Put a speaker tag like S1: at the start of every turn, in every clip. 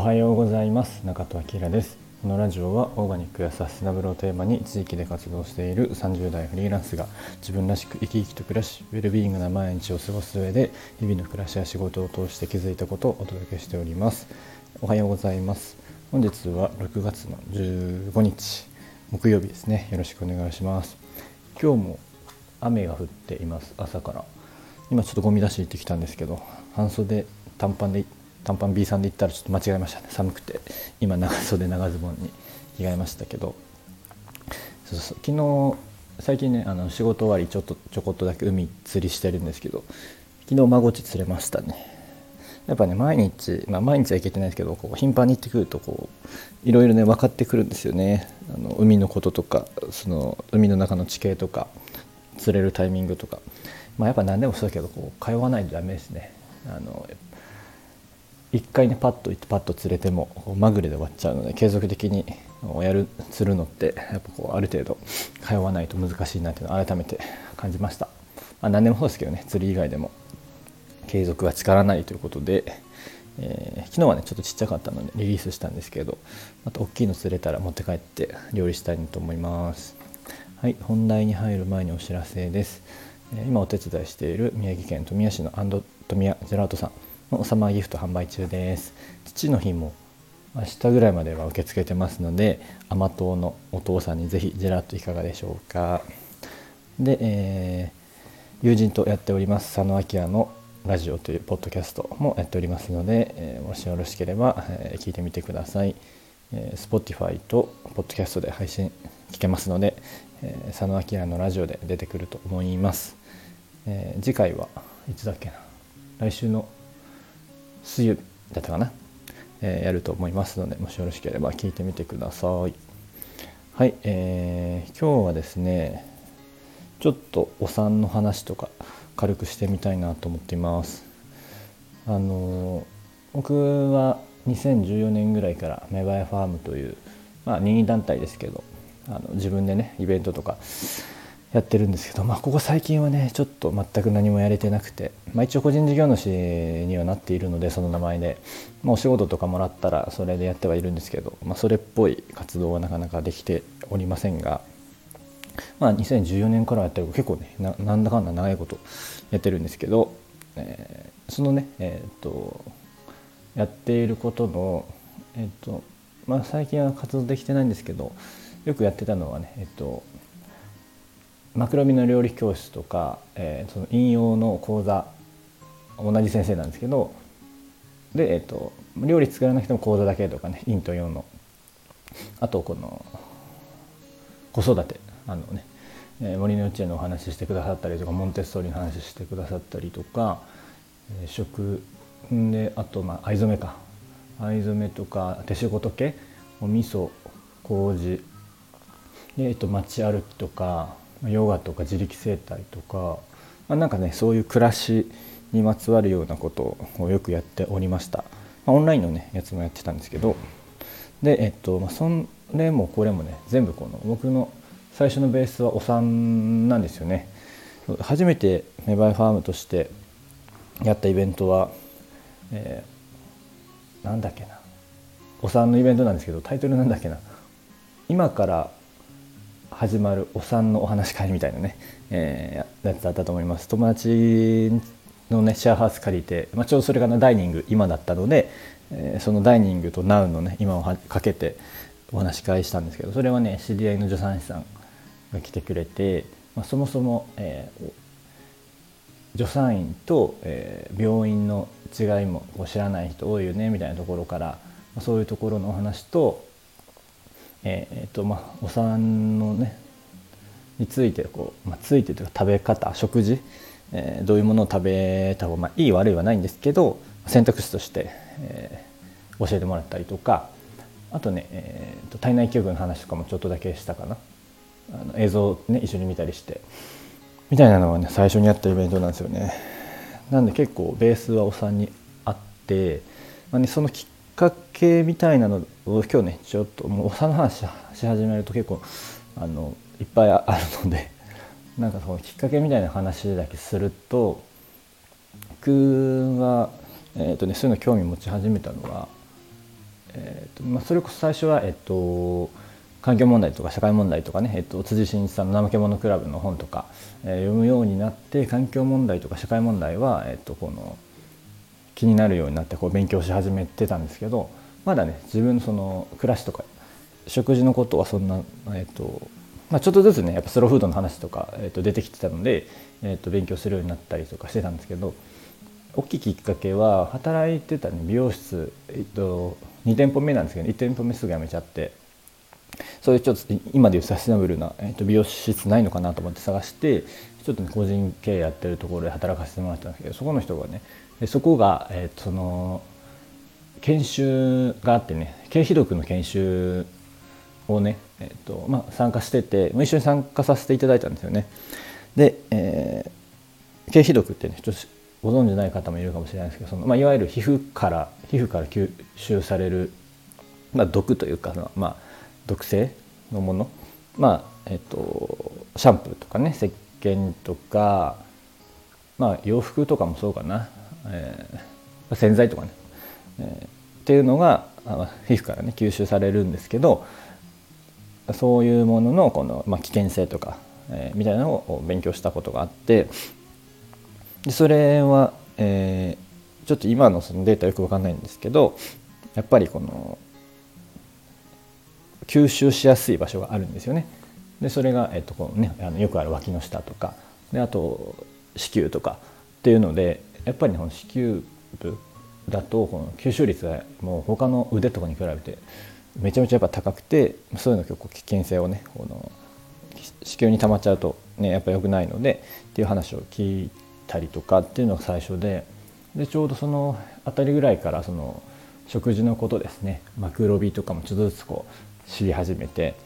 S1: はようございます。中戸明です。このラジオはオーガニックやサステナブルをテーマに地域で活動している30代フリーランスが自分らしく生き生きと暮らしウェルビーイングな毎日を過ごす上で日々の暮らしや仕事を通して気づいたことをお届けしております。おはようございます。本日は6月の15日木曜日ですね。よろしくお願いします。今日も雨が降っています。朝から。今ちょっとゴミ出し行ってきたんですけど半袖短パンで短パン B さんで行ったらちょっと間違えましたね。寒くて。今長袖長ズボンに着替えましたけど。そうそう昨日最近ねあの仕事終わりちょっとちょこっとだけ海釣りしてるんですけど昨日孫ち釣れましたね。やっぱね毎日、まあ、毎日は行けてないですけどこう頻繁に行ってくるとこういろいろね分かってくるんですよね。あの海のこととかその海の中の地形とか釣れるタイミングとか、まあ、やっぱ何でもそうだけどこう通わないとダメですね。あの一回ねパッと行ってパッと釣れてもまぐれで終わっちゃうので継続的にやる釣るのってやっぱこうある程度通わないと難しいなっていうのを改めて感じました、まあ、何でもそうですけどね釣り以外でも。継続は力なりということで、えー、昨日はねちょっとちっちゃかったのでリリースしたんですけどまた大きいの釣れたら持って帰って料理したいと思います。はい本題に入る前にお知らせです。今お手伝いしている宮城県富谷市のアンド富谷ジェラートさん。のサマーギフト販売中です。父の日も明日ぐらいまでは受け付けてますので甘党のお父さんにぜひジェラートいかがでしょうか。で、えー、友人とやっております佐野明のラジオというポッドキャストもやっておりますので、えー、もしよろしければ、えー、聞いてみてください、えー、Spotify とポッドキャストで配信聞けますので、えー、佐野明のラジオで出てくると思います、え、次回はいつだっけな来週の水曜日だったかな、えー、やると思いますのでもしよろしければ聞いてみてください。はい、えー、今日はですねちょっとお産の話とか軽くしてみたいなと思っています。あの僕は2014年ぐらいからメバヤファームという、まあ、任意団体ですけどあの自分でねイベントとかやってるんですけど、まあ、ここ最近はねちょっと全く何もやれてなくて、まあ、一応個人事業主にはなっているのでその名前で、まあ、お仕事とかもらったらそれでやってはいるんですけど、まあ、それっぽい活動はなかなかできておりませんが、まあ、2014年からやってる結構ねなんだかんだ長いことやってるんですけど、えー、そのね、えーと、やっていることの、えーとまあ、最近は活動できてないんですけどよくやってたのはね、えーとマクロミの料理教室とか、えー、その引用の講座同じ先生なんですけどで、えーと、料理作らなくても講座だけとかね陰と陽の。あとこの子育てあのね、えー、森の幼稚園のお話ししてくださったりとかモンテッソーリの話してくださったりとか、えー、食であとまあ藍染めか。藍染めとか手仕事系？お味噌麹。で、えー、と街歩きとかヨガとか自力生態とか、まあ、なんかねそういう暮らしにまつわるようなことをよくやっておりました、まあ、オンラインのねやつもやってたんですけど。でえっと、まあ、それもこれもね全部この僕の最初のベースはお産なんですよね。初めてメバイファームとしてやったイベントは、えー、なんだっけな。お産のイベントなんですけどタイトルなんだっけな。今から始まるお産のお話会みたいなね、えー、やつだったと思います。友達のねシェアハウス借りて、まあ、ちょうどそれがダイニング今だったので、えー、そのダイニングとナウのね今をかけてお話し会したんですけどそれはね知り合いの助産師さんが来てくれて、まあ、そもそも、えー、助産院と、えー、病院の違いも知らない人多いよねみたいなところから、まあ、そういうところのお話とえーとまあ、お産のねについてこう、まあ、ついてというか食べ方食事、えー、どういうものを食べた方が、まあ、いい悪いはないんですけど選択肢として、えー、教えてもらったりとかあとね、えーと、体内教育の話とかもちょっとだけしたかなあの映像を、ね、一緒に見たりしてみたいなのはね最初にやったイベントなんですよね。なんで結構ベースはお産にあって、まあね、そのきっかけみたいなのを今日ねちょっともうお産の話し始めると結構あのいっぱいあるのでなんかそのきっかけみたいな話だけすると僕は、えーとね、そういうの興味持ち始めたのはえーとまあ、それこそ最初は、えっと、環境問題とか社会問題とかね、えっと、辻真一さんの「怠け者クラブ」の本とか、えー、読むようになって環境問題とか社会問題は、えっと、この気になるようになってこう勉強し始めてたんですけどまだね自分のその暮らしとか食事のことはそんな、えっとまあ、ちょっとずつねやっぱスローフードの話とか、えっと、出てきてたので、えっと、勉強するようになったりとかしてたんですけど大きいきっかけは働いてた、ね、美容室、えっと、2店舗目なんですけど1店舗目すぐ辞めちゃってそういうちょっと今でいうサステナブルな、えっと、美容室ないのかなと思って探してちょっとね個人経営やってるところで働かせてもらったんですけどそこの人がねそこが、えっと、その研修があってね経費読の研修をね、えっとまあ、参加してて一緒に参加させていただいたんですよね。で、えー、経費読ってねちょっとご存じない方もいるかもしれないですけどその、まあ、いわゆる皮膚から皮膚から吸収される、まあ、毒というか、まあ、毒性のもの、まあえっと、シャンプーとかね石鹸とか、まあ、洋服とかもそうかな、えー、洗剤とかね、えー、っていうのが皮膚からね吸収されるんですけどそういうもののこの、まあ、危険性とか、えー、みたいなのを勉強したことがあってでそれは、えー、ちょっと今のそのデータよく分かんないんですけどやっぱりこの吸収しやすい場所があるんですよね。でそれが、えっとこのね、あのよくある脇の下とかであと子宮とかっていうのでやっぱり、ね、この子宮部だとこの吸収率がもう他の腕とかに比べてめちゃめちゃやっぱ高くてそういうの結構危険性をねこの子宮に溜まっちゃうとねやっぱ良くないのでっていう話を聞いたりとかっていうのが最初ででちょうどその辺りぐらいからその食事のことですねマクロビとかもちょっとずつこう知り始めて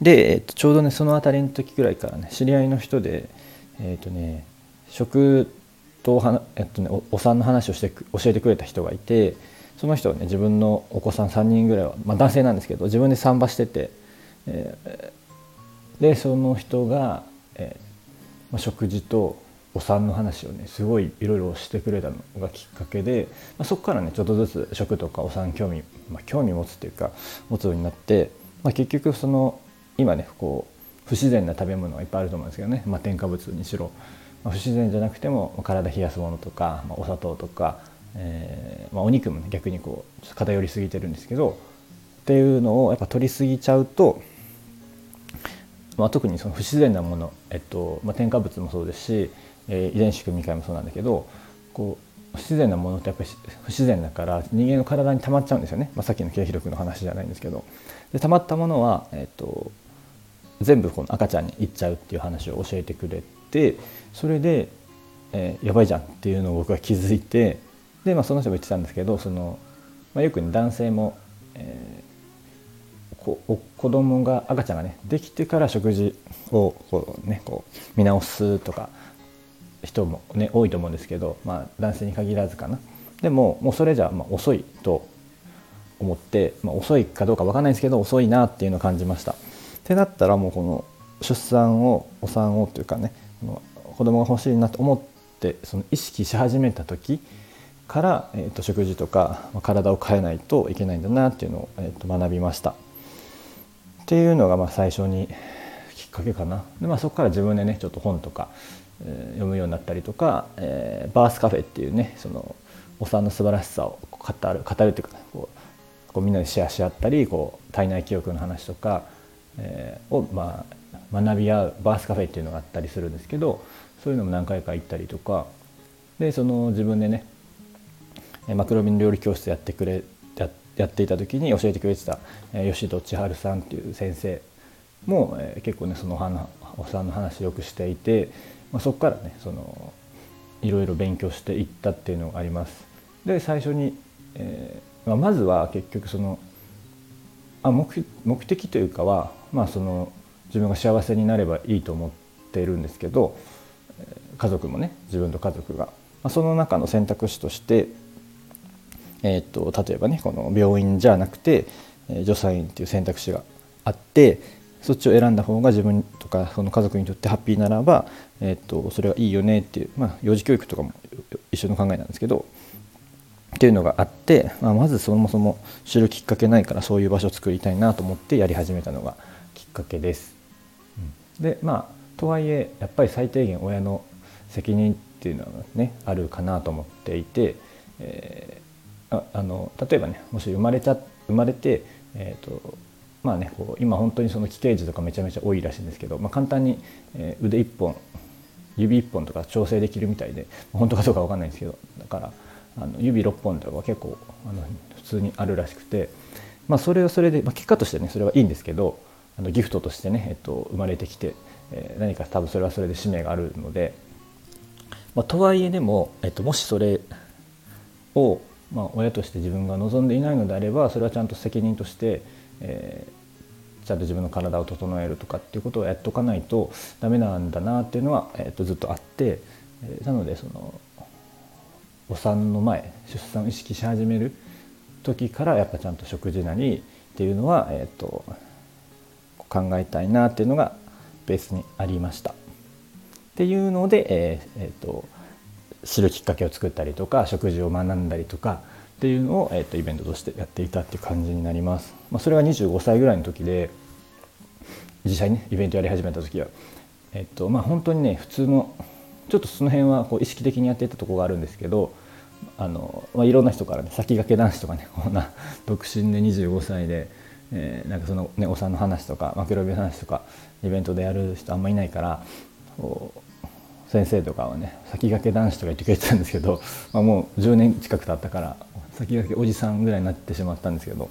S1: で、えっと、ちょうどねその辺りの時ぐらいからね知り合いの人でえっ、とね食とは、えっとね、おお産の話をして教えてくれた人がいてその人はね自分のお子さん3人ぐらいは、まあ、男性なんですけど自分で産婆してて、えー、でその人が、えーまあ、食事とお産の話をねすごいいろいろしてくれたのがきっかけで、まあ、そこからねちょっとずつ食とかお産興味、まあ、興味持つっていうか持つようになって、まあ、結局その今ねこう不自然な食べ物がいっぱいあると思うんですけどね、まあ、添加物にしろ、不自然じゃなくても体冷やすものとか、ま、お砂糖とか、えーまあ、お肉も、ね、逆にこう偏りすぎてるんですけどっていうのをやっぱ取りすぎちゃうとまあ、特にその不自然なもの、えっとまあ、添加物もそうですしえー、遺伝子組み換えもそうなんだけどこう不自然なものってやっぱり不自然だから人間の体に溜まっちゃうんですよね、まあ、さっきの経費力の話じゃないんですけど。で溜まったものは、えーと、全部この赤ちゃんにいっちゃうっていう話を教えてくれてそれで、えー、やばいじゃんっていうのを僕は気づいてで、まあ、その人も言ってたんですけどその、まあ、よく、ね、男性も、えー、こ子供が赤ちゃんがねできてから食事をこう、ね、こう見直すとか人も、ね、多いと思うんですけど、まあ、男性に限らずかな。でももうそれじゃまあ遅いと思って、まあ、遅いかどうか分かんないですけど遅いなっていうのを感じました。ってなったらもうこの出産をお産をというかね子供が欲しいなと思ってその意識し始めた時から、えー、と食事とか、体を変えないといけないんだなっていうのを、えー、と学びました。っていうのがまあ最初にきっかけかな。で、まあ、そこから自分でねちょっと本とか読むようになったりとか、えー、バースカフェっていうねそのお産の素晴らしさを語る語るっていうか、ね、こうこうみんなでシェアし合ったりこう体内記憶の話とか、えー、を、まあ、学び合うバースカフェっていうのがあったりするんですけどそういうのも何回か行ったりとかでその自分でねマクロビン料理教室やってくれややっていた時に教えてくれてた、えー、吉戸千春さんっていう先生も、えー、結構ねそのお産の話よくしていてまあ、そこからねそのいろいろ勉強していったっていうのがあります。で最初に、えーまあ、まずは結局そのあ目目的というかは、まあ、その自分が幸せになればいいと思っているんですけど家族もね自分と家族が、まあ、その中の選択肢として、えーと、例えばねこの病院じゃなくて助産院っていう選択肢があってそっちを選んだ方が自分とかその家族にとってハッピーならば、えー、とそれはいいよねっていう、まあ、幼児教育とかも一緒の考えなんですけどっていうのがあって、まあ、まずそもそも知るきっかけないからそういう場所を作りたいなと思ってやり始めたのがきっかけです。でまあとはいえやっぱり最低限親の責任っていうのはねあるかなと思っていて、えー、ああの例えばねもし生まれちゃ生まれて、えーとまあね、こう今本当にその奇形児とかめちゃめちゃ多いらしいんですけど、まあ、簡単に、えー、腕1本指1本とか調整できるみたいで本当かどうか分かんないんですけどだからあの指6本とかは結構あの普通にあるらしくて、まあ、それはそれで、まあ、結果としてねそれはいいんですけどあのギフトとしてね、えっと、生まれてきて、えー、何か多分それはそれで使命があるので、まあ、とはいえでも、えっと、もしそれを、まあ、親として自分が望んでいないのであればそれはちゃんと責任として、えー、ちゃんと自分の体を整えるとかっていうことをやっとかないとダメなんだなっていうのは、えっと、ずっとあって、えー、なのでそのお産の前出産を意識し始める時からやっぱちゃんと食事なりっていうのは、えーと、考えたいなっていうのがベースにありました。っていうので、えーえーと、知るきっかけを作ったりとか食事を学んだりとかっていうのを、えーと、イベントとしてやっていたっていう感じになります。まあ、それが25歳ぐらいの時で実際に、ね、イベントやり始めた時は、えーとまあ、本当にね普通のちょっとその辺はこう意識的にやっていたところがあるんですけどあの、まあ、いろんな人からね先駆け男子とかねこんな独身で25歳で、えー、なんかその、ね、お産の話とかマクロビの話とかイベントでやる人あんまいないから先生とかはね先駆け男子とか言ってくれてたんですけど、まあ、もう10年近く経ったから先駆けおじさんぐらいになってしまったんですけど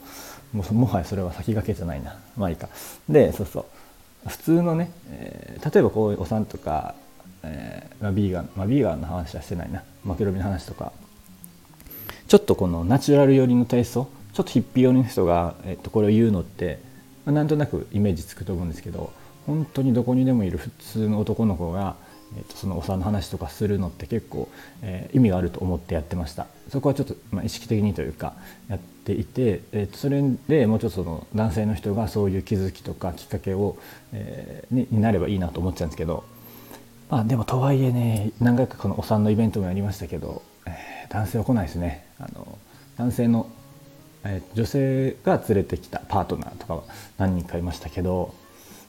S1: もうもはやそれは先駆けじゃないな。まあいいか。でそうそう。普通のね、えー、例えばこういうお産とか、えーまあ、ビーガン、まあ、ビーガンの話はしてないな。マクロビの話とか。ちょっとこのナチュラル寄りのテイストちょっとヒッピー寄りの人が、えっと、これを言うのって、まあ、なんとなくイメージつくと思うんですけど本当にどこにでもいる普通の男の子が、えっと、そのお産の話とかするのって結構、えー、意味があると思ってやってました。そこはちょっと、まあ、意識的にというかやっていて、えっと、それでもうちょっとその男性の人がそういう気づきとかきっかけを、えー、にになればいいなと思っちゃうんですけど、まあ、でもとはいえね何回かこのお産のイベントもやりましたけど、えー、男性は来ないですね。あの男性の、えー、女性が連れてきたパートナーとかは何人かいましたけど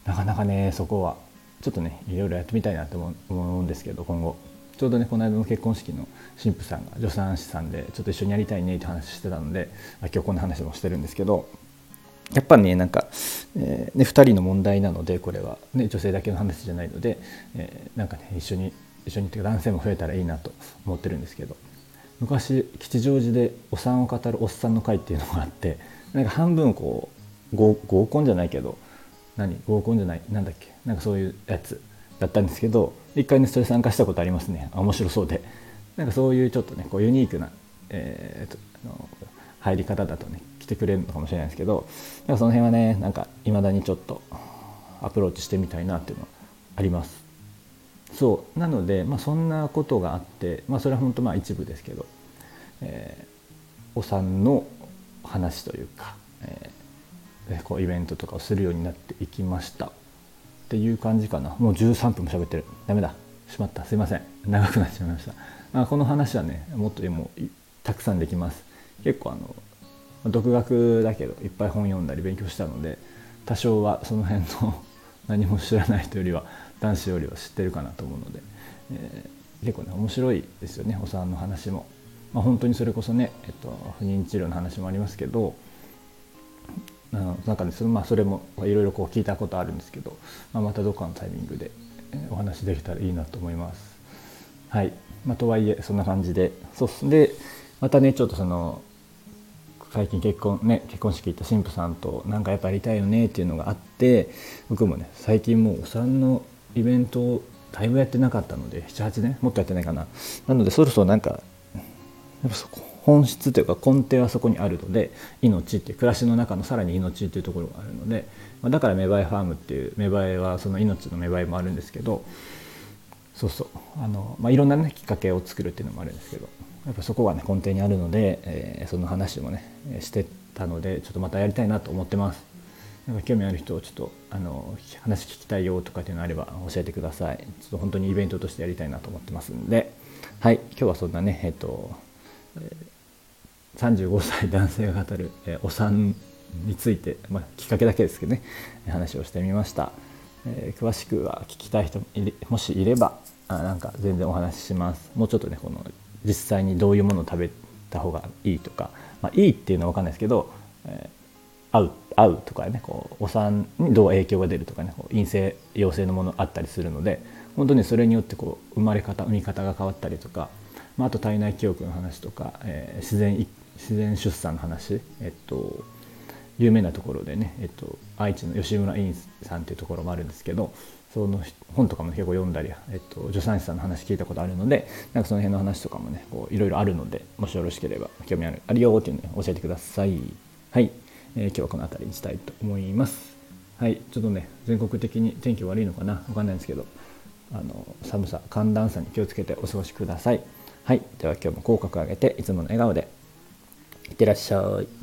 S1: なかなかねそこはちょっとねいろいろやってみたいなと思うんですけど今後。ちょうどねこの間の結婚式の神父さんが助産師さんでちょっと一緒にやりたいねって話してたので今日こんな話もしてるんですけどやっぱねなんか、えー、ね、2人の問題なのでこれは、ね、女性だけの話じゃないので、えー、なんかね一緒に一緒にっていうか男性も増えたらいいなと思ってるんですけど。昔吉祥寺でお産を語るおっさんの会っていうのがあってなんか半分こう合コンじゃないけど何？合コンじゃない？なんだっけ？なんかそういうやつだったんですけど一回ねそれ参加したことありますね。面白そうで。なんかそういうちょっとねこうユニークな、えー、との入り方だとね来てくれるのかもしれないですけどなんかその辺はねなんかいまだにちょっとアプローチしてみたいなっていうのはあります。そう。なので、まあ、そんなことがあって、まあ、それは本当まあ一部ですけど、えー、お産の話というか、えー、こうイベントとかをするようになっていきました。っていう感じかな。もう13分も喋ってる。ダメだ。しまった。すいません。長くなっちゃいました、まあ、この話はねもっともたくさんできます。結構あの独学だけどいっぱい本読んだり勉強したので多少はその辺の何も知らない人よりは男子よりは知ってるかなと思うので、えー、結構ね面白いですよねお産の話も。まあ、本当にそれこそね、えっと、不妊治療の話もありますけどあのなんかねそ,、まあ、それもいろいろこう聞いたことあるんですけど、まあ、またどっかのタイミングでお話できたらいいなと思います。はい、まあ、とはいえそんな感じでそうでまたねちょっとその最近結婚ね結婚式行った新婦さんと何かやっぱやりたいよねっていうのがあって僕もね最近もうお産のイベントをだいぶやってなかったので78年？もっとやってないかな。なのでそろそろなんかやっぱそこ本質というか根底はそこにあるので命って暮らしの中のさらに命っていうところがあるので、ま、だから芽生えファームっていう芽生えはその命の芽生えもあるんですけどそうそう。あの、まあ、いろんな、ね、きっかけを作るっていうのもあるんですけどやっぱそこがね根底にあるので、えー、その話もねしてたのでちょっとまたやりたいなと思ってます。なんか興味ある人ちょっとあの話聞きたいよとかっていうのあれば教えてください。ちょっと本当にイベントとしてやりたいなと思ってますんで、はい、今日はそんなね、えっ、と、35歳男性が語る、えお産について、まあ、きっかけだけですけどね話をしてみました、えー、詳しくは聞きたい人もしいればあなんか全然お話しします。もうちょっとねこの実際にどういうものを食べた方がいいとか、まあ、いいっていうのは分かんないですけど、えー、合う合うとかねこうお産にどう影響が出るとかねこう陰性陽性のものあったりするので本当にそれによってこう生まれ方産み方が変わったりとか、まあ、あと体内記憶の話とか、えー、自然自然出産の話、えっと、有名なところでね、えっと、愛知の吉村院さんっていうところもあるんですけどその本とかも結構読んだり、えっと、助産師さんの話聞いたことあるのでなんかその辺の話とかもねいろいろあるのでもしよろしければ興味あるあるよっていうのを教えてください。はい、えー、今日はこの辺りにしたいと思います。はい、ちょっとね全国的に天気悪いのかな？わかんないんですけどあの寒さ寒暖差に気をつけてお過ごしください。はい、では今日も口角上げていつもの笑顔でいってらっしゃい。